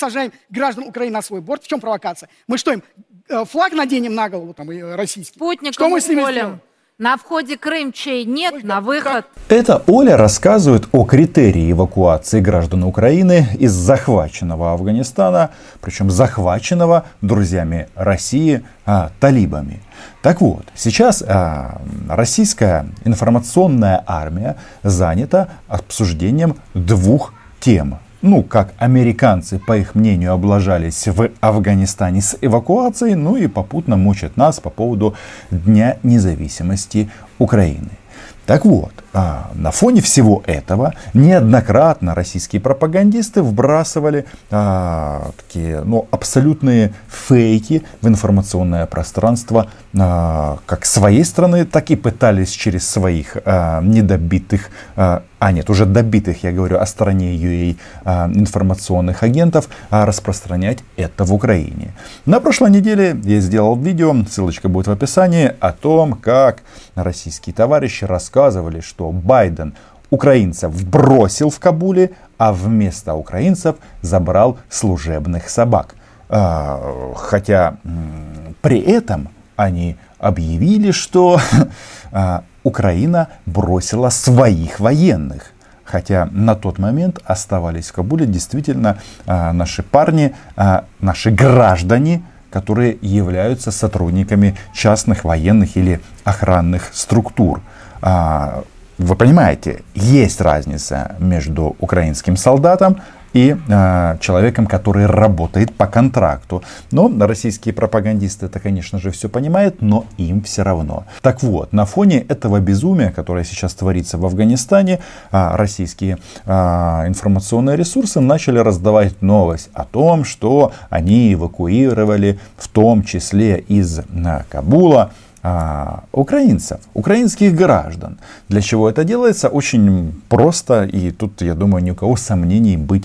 сажаем граждан Украины на свой борт. В чем провокация? Мы что им, э, флаг наденем на голову там, и, э, российский? Спутником что мы с ними сделаем? На входе Крым чей нет, на выход. Это Оля рассказывает о критерии эвакуации граждан Украины из захваченного Афганистана, причем захваченного друзьями России а, талибами. Так вот, сейчас а, российская информационная армия занята обсуждением двух тем. Ну, как американцы, по их мнению, облажались в Афганистане с эвакуацией, ну и попутно мучат нас по поводу Дня независимости Украины. Так вот, а, на фоне всего этого неоднократно российские пропагандисты вбрасывали а, такие ну, абсолютные фейки в информационное пространство а, как своей страны, так и пытались через своих а, недобитых а, а нет, уже добитых, я говорю о стороне UA а, информационных агентов, а, распространять это в Украине. На прошлой неделе я сделал видео, ссылочка будет в описании, о том, как российские товарищи рассказывали, что Байден украинцев бросил в Кабуле, а вместо украинцев забрал служебных собак. А, хотя при этом они объявили, что а, Украина бросила своих военных. Хотя на тот момент оставались в Кабуле действительно а, наши парни, наши граждане, которые являются сотрудниками частных военных или охранных структур. Вы понимаете, есть разница между украинским солдатом и э, человеком, который работает по контракту. Но российские пропагандисты это, конечно же, все понимают, но им все равно. Так вот, на фоне этого безумия, которое сейчас творится в Афганистане, э, российские э, информационные ресурсы начали раздавать новость о том, что они эвакуировали в том числе из э, Кабула а, украинцев, украинских граждан. Для чего это делается? Очень просто, и тут, я думаю, ни у кого сомнений быть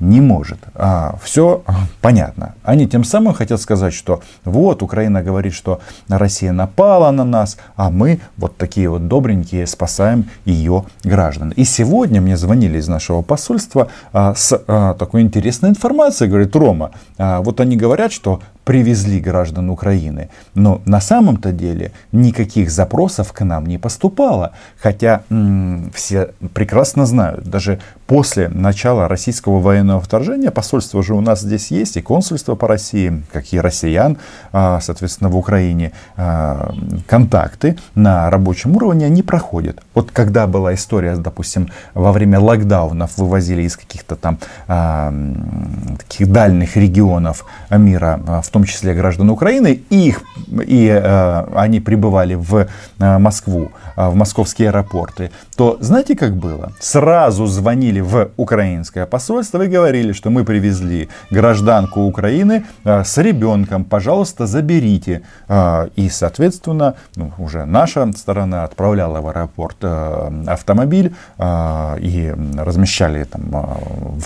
не может. А, все понятно. Они тем самым хотят сказать, что вот Украина говорит, что Россия напала на нас, а мы вот такие вот добренькие спасаем ее граждан. И сегодня мне звонили из нашего посольства а, с а, такой интересной информацией. Говорит, Рома, а, вот они говорят, что привезли граждан Украины. Но на самом-то деле никаких запросов к нам не поступало. Хотя м- все прекрасно знают, даже после начала российского военного вторжения, посольство же у нас здесь есть, и консульство по России, как и россиян, а, соответственно, в Украине, а, контакты на рабочем уровне, они проходят. Вот когда была история, допустим, во время локдаунов вывозили из каких-то там а, таких дальних регионов мира, в том числе граждан Украины, и, их, и э, они прибывали в э, Москву, э, в московские аэропорты, то знаете, как было? Сразу звонили в украинское посольство и говорили, что мы привезли гражданку Украины э, с ребенком, пожалуйста, заберите. Э, и, соответственно, ну, уже наша сторона отправляла в аэропорт э, автомобиль э, и размещали там э,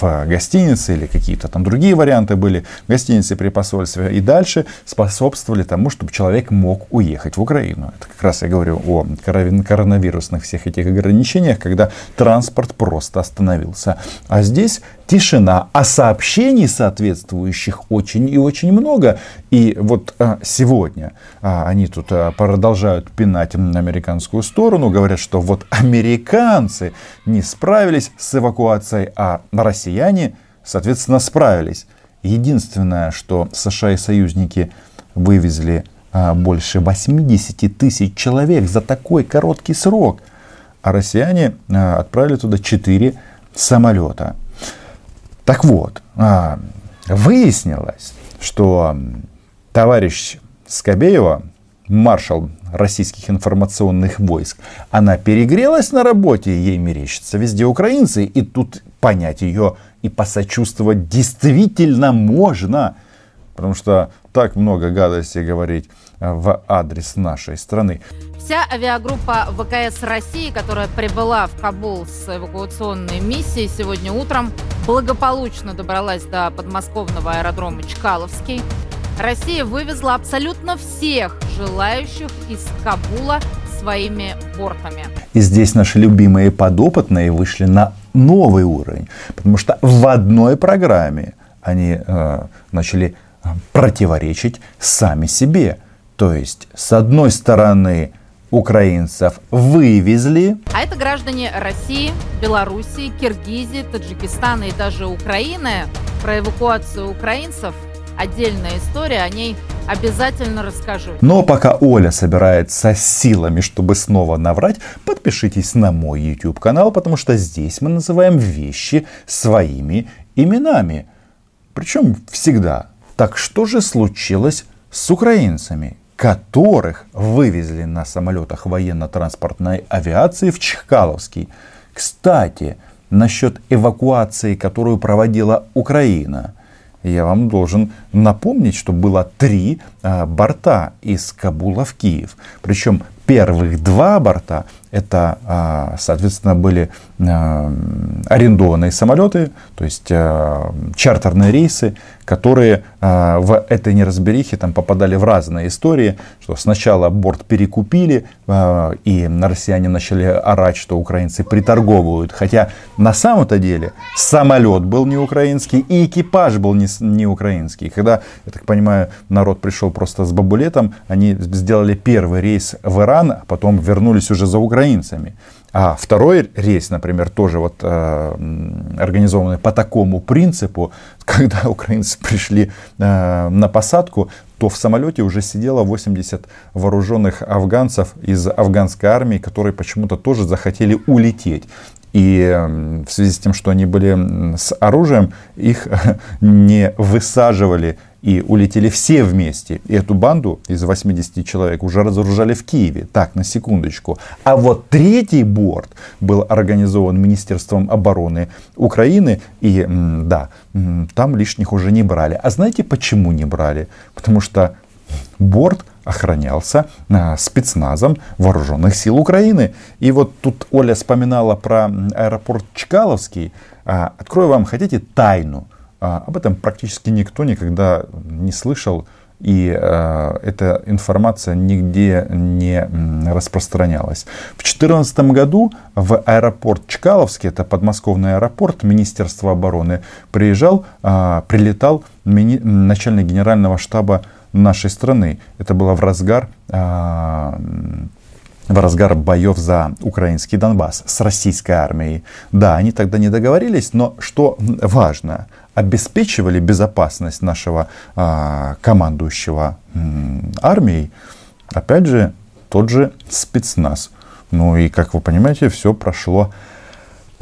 в гостинице или какие-то там другие варианты были в гостинице при посольстве. И дальше способствовали тому, чтобы человек мог уехать в Украину. Это как раз я говорю о коронавирусных всех этих ограничениях, когда транспорт просто остановился. А здесь тишина, а сообщений соответствующих очень и очень много. И вот а, сегодня а, они тут а, продолжают пинать американскую сторону, говорят, что вот американцы не справились с эвакуацией, а россияне, соответственно, справились. Единственное, что США и союзники вывезли а, больше 80 тысяч человек за такой короткий срок, а россияне а, отправили туда 4 самолета. Так вот, а, выяснилось, что товарищ Скобеева, маршал российских информационных войск, она перегрелась на работе, ей мерещатся везде украинцы, и тут понять ее и посочувствовать действительно можно. Потому что так много гадостей говорить в адрес нашей страны. Вся авиагруппа ВКС России, которая прибыла в Кабул с эвакуационной миссией сегодня утром, благополучно добралась до подмосковного аэродрома Чкаловский. Россия вывезла абсолютно всех желающих из Кабула своими бортами. И здесь наши любимые подопытные вышли на новый уровень. Потому что в одной программе они э, начали противоречить сами себе. То есть, с одной стороны, украинцев вывезли. А это граждане России, Белоруссии, Киргизии, Таджикистана и даже Украины. Про эвакуацию украинцев отдельная история, о ней обязательно расскажу. Но пока Оля собирается силами, чтобы снова наврать, подпишитесь на мой YouTube канал, потому что здесь мы называем вещи своими именами. Причем всегда. Так что же случилось с украинцами? которых вывезли на самолетах военно-транспортной авиации в Чкаловский. Кстати, насчет эвакуации, которую проводила Украина. Я вам должен напомнить, что было три а, борта из Кабула в Киев. Причем первых два борта это, а, соответственно, были а, арендованные самолеты, то есть а, чартерные рейсы, которые в этой неразберихе там попадали в разные истории, что сначала борт перекупили, и россияне начали орать, что украинцы приторговывают. Хотя на самом-то деле самолет был не украинский, и экипаж был не, не украинский. Когда, я так понимаю, народ пришел просто с бабулетом, они сделали первый рейс в Иран, а потом вернулись уже за Украину украинцами. А второй рейс, например, тоже вот э, организованный по такому принципу, когда украинцы пришли э, на посадку, то в самолете уже сидело 80 вооруженных афганцев из афганской армии, которые почему-то тоже захотели улететь. И в связи с тем, что они были с оружием, их не высаживали и улетели все вместе. И эту банду из 80 человек уже разоружали в Киеве. Так, на секундочку. А вот третий борт был организован Министерством обороны Украины. И да, там лишних уже не брали. А знаете, почему не брали? Потому что борт охранялся а, спецназом вооруженных сил Украины. И вот тут Оля вспоминала про аэропорт Чкаловский. А, открою вам, хотите, тайну. А, об этом практически никто никогда не слышал, и э, эта информация нигде не распространялась. В 2014 году в аэропорт Чкаловский, это подмосковный аэропорт Министерства обороны, приезжал, э, прилетал начальник генерального штаба нашей страны. Это было в разгар э, в разгар боев за украинский Донбасс с российской армией. Да, они тогда не договорились, но что важно, обеспечивали безопасность нашего а, командующего м, армией, опять же, тот же спецназ. Ну и, как вы понимаете, все прошло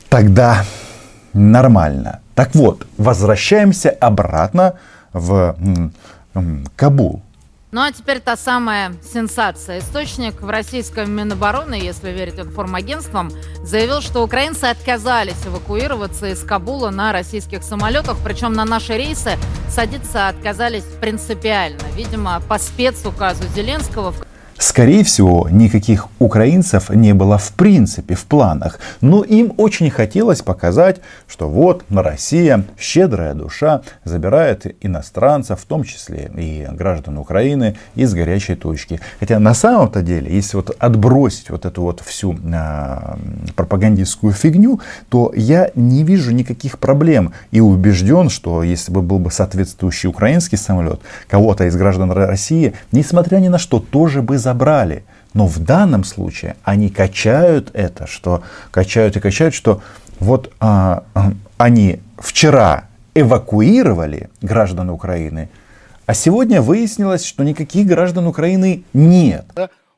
тогда нормально. Так вот, возвращаемся обратно в м, м, Кабул. Ну а теперь та самая сенсация. Источник в российском Минобороны, если верить информагентствам, заявил, что украинцы отказались эвакуироваться из Кабула на российских самолетах, причем на наши рейсы садиться отказались принципиально. Видимо, по спецуказу Зеленского. Скорее всего, никаких украинцев не было в принципе в планах, но им очень хотелось показать, что вот Россия, щедрая душа, забирает иностранцев, в том числе и граждан Украины, из горячей точки. Хотя на самом-то деле, если вот отбросить вот эту вот всю э, пропагандистскую фигню, то я не вижу никаких проблем и убежден, что если бы был бы соответствующий украинский самолет, кого-то из граждан России, несмотря ни на что, тоже бы забрали. Но в данном случае они качают это, что качают и качают, что вот а, а, они вчера эвакуировали граждан Украины, а сегодня выяснилось, что никаких граждан Украины нет.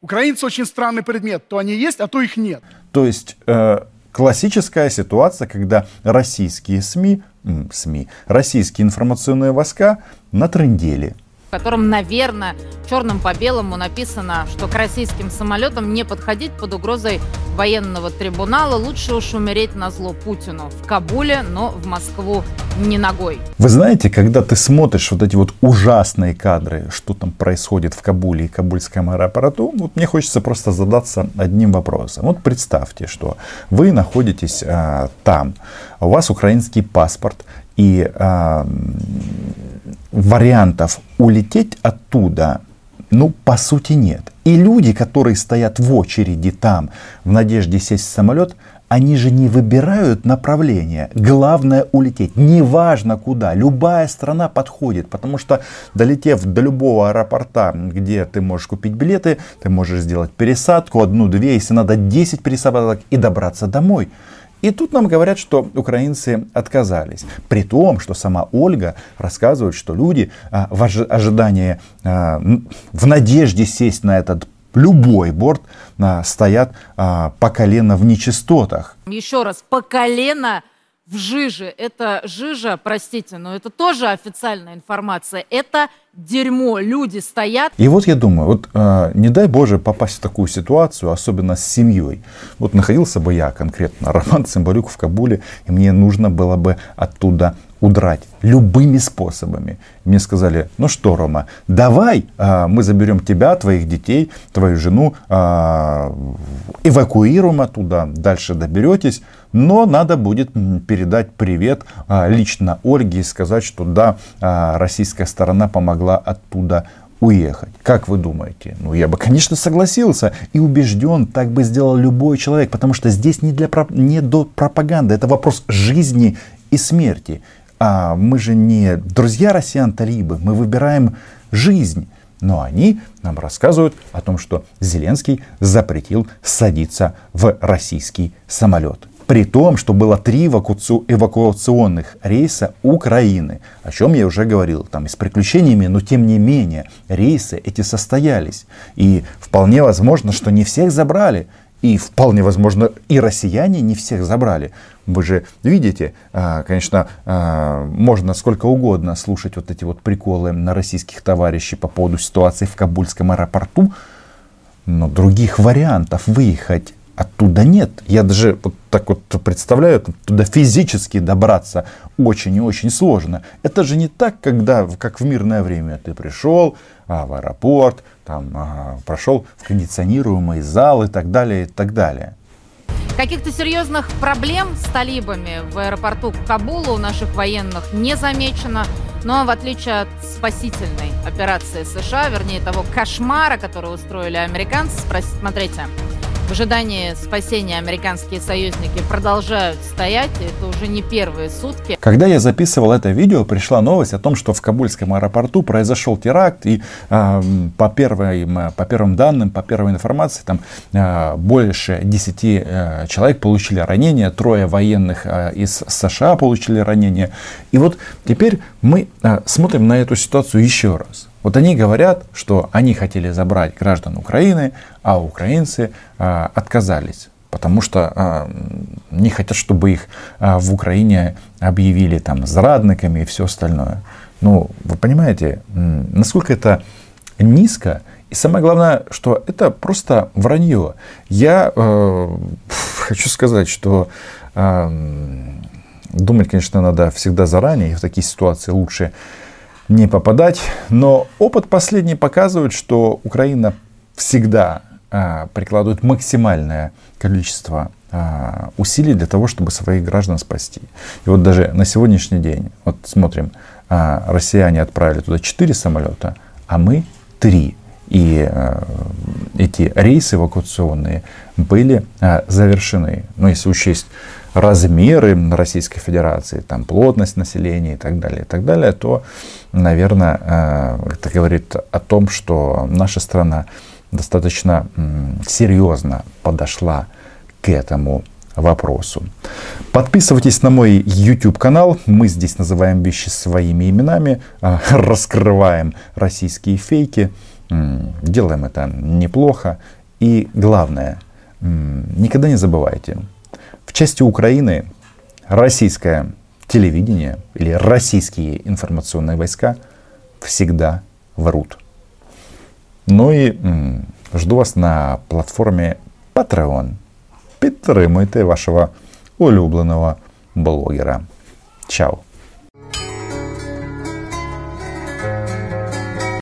Украинцы очень странный предмет. То они есть, а то их нет. То есть э, классическая ситуация, когда российские СМИ, СМИ, российские информационные войска натрындели котором, наверное, черным по белому написано, что к российским самолетам не подходить под угрозой военного трибунала. Лучше уж умереть на зло Путину в Кабуле, но в Москву не ногой. Вы знаете, когда ты смотришь вот эти вот ужасные кадры, что там происходит в Кабуле и Кабульском аэропорту, вот мне хочется просто задаться одним вопросом. Вот представьте, что вы находитесь а, там, у вас украинский паспорт, и а, вариантов улететь оттуда, ну, по сути, нет. И люди, которые стоят в очереди там, в надежде сесть в самолет, они же не выбирают направление. Главное улететь. Неважно куда. Любая страна подходит. Потому что долетев до любого аэропорта, где ты можешь купить билеты, ты можешь сделать пересадку, одну-две, если надо 10 пересадок и добраться домой. И тут нам говорят, что украинцы отказались. При том, что сама Ольга рассказывает, что люди а, в ожидании, а, в надежде сесть на этот любой борт а, стоят по колено в нечистотах. Еще раз, по колено в жиже. Это жижа, простите, но это тоже официальная информация. Это дерьмо. Люди стоят. И вот я думаю, вот э, не дай Боже попасть в такую ситуацию, особенно с семьей. Вот находился бы я конкретно, Роман Цымбалюк в Кабуле, и мне нужно было бы оттуда удрать любыми способами. Мне сказали, ну что, Рома, давай э, мы заберем тебя, твоих детей, твою жену, э, эвакуируем оттуда, дальше доберетесь, но надо будет передать привет э, лично Ольге и сказать, что да, российская сторона помогла оттуда уехать. Как вы думаете? Ну, я бы, конечно, согласился и убежден, так бы сделал любой человек, потому что здесь не, для, не до пропаганды, это вопрос жизни и смерти а мы же не друзья россиян-талибы, мы выбираем жизнь. Но они нам рассказывают о том, что Зеленский запретил садиться в российский самолет. При том, что было три эвакуационных рейса Украины, о чем я уже говорил, там и с приключениями, но тем не менее рейсы эти состоялись. И вполне возможно, что не всех забрали. И вполне возможно, и россияне не всех забрали. Вы же видите, а, конечно, а, можно сколько угодно слушать вот эти вот приколы на российских товарищей по поводу ситуации в Кабульском аэропорту, но других вариантов выехать оттуда нет. Я даже вот так вот представляю, туда физически добраться очень и очень сложно. Это же не так, когда, как в мирное время, ты пришел а, в аэропорт, там, а, прошел в кондиционируемый зал и так далее, и так далее. Каких-то серьезных проблем с талибами в аэропорту Кабула у наших военных не замечено. Но в отличие от спасительной операции США, вернее того кошмара, который устроили американцы, смотрите, в ожидании спасения американские союзники продолжают стоять. Это уже не первые сутки. Когда я записывал это видео, пришла новость о том, что в Кабульском аэропорту произошел теракт. И э, по, первым, по первым данным, по первой информации, там э, больше 10 э, человек получили ранения. Трое военных э, из США получили ранения. И вот теперь мы э, смотрим на эту ситуацию еще раз. Вот они говорят, что они хотели забрать граждан Украины, а украинцы а, отказались. Потому что а, не хотят, чтобы их а, в Украине объявили там зрадниками и все остальное. Ну, вы понимаете, насколько это низко. И самое главное, что это просто вранье. Я э, хочу сказать, что э, думать, конечно, надо всегда заранее, и в такие ситуации лучше не попадать. Но опыт последний показывает, что Украина всегда а, прикладывает максимальное количество а, усилий для того, чтобы своих граждан спасти. И вот даже на сегодняшний день, вот смотрим, а, россияне отправили туда 4 самолета, а мы 3. И эти рейсы эвакуационные были завершены. Но если учесть размеры Российской Федерации, там плотность населения и так далее, и так далее, то, наверное, э, это говорит о том, что наша страна достаточно серьезно подошла к этому вопросу. Подписывайтесь на мой YouTube канал. Мы здесь называем вещи своими именами, э, раскрываем российские фейки, делаем это неплохо. И главное, никогда не забывайте, в части Украины российское телевидение или российские информационные войска всегда врут. Ну и м, жду вас на платформе Patreon. Підтримуйте вашого улюбленого блогера. Чао!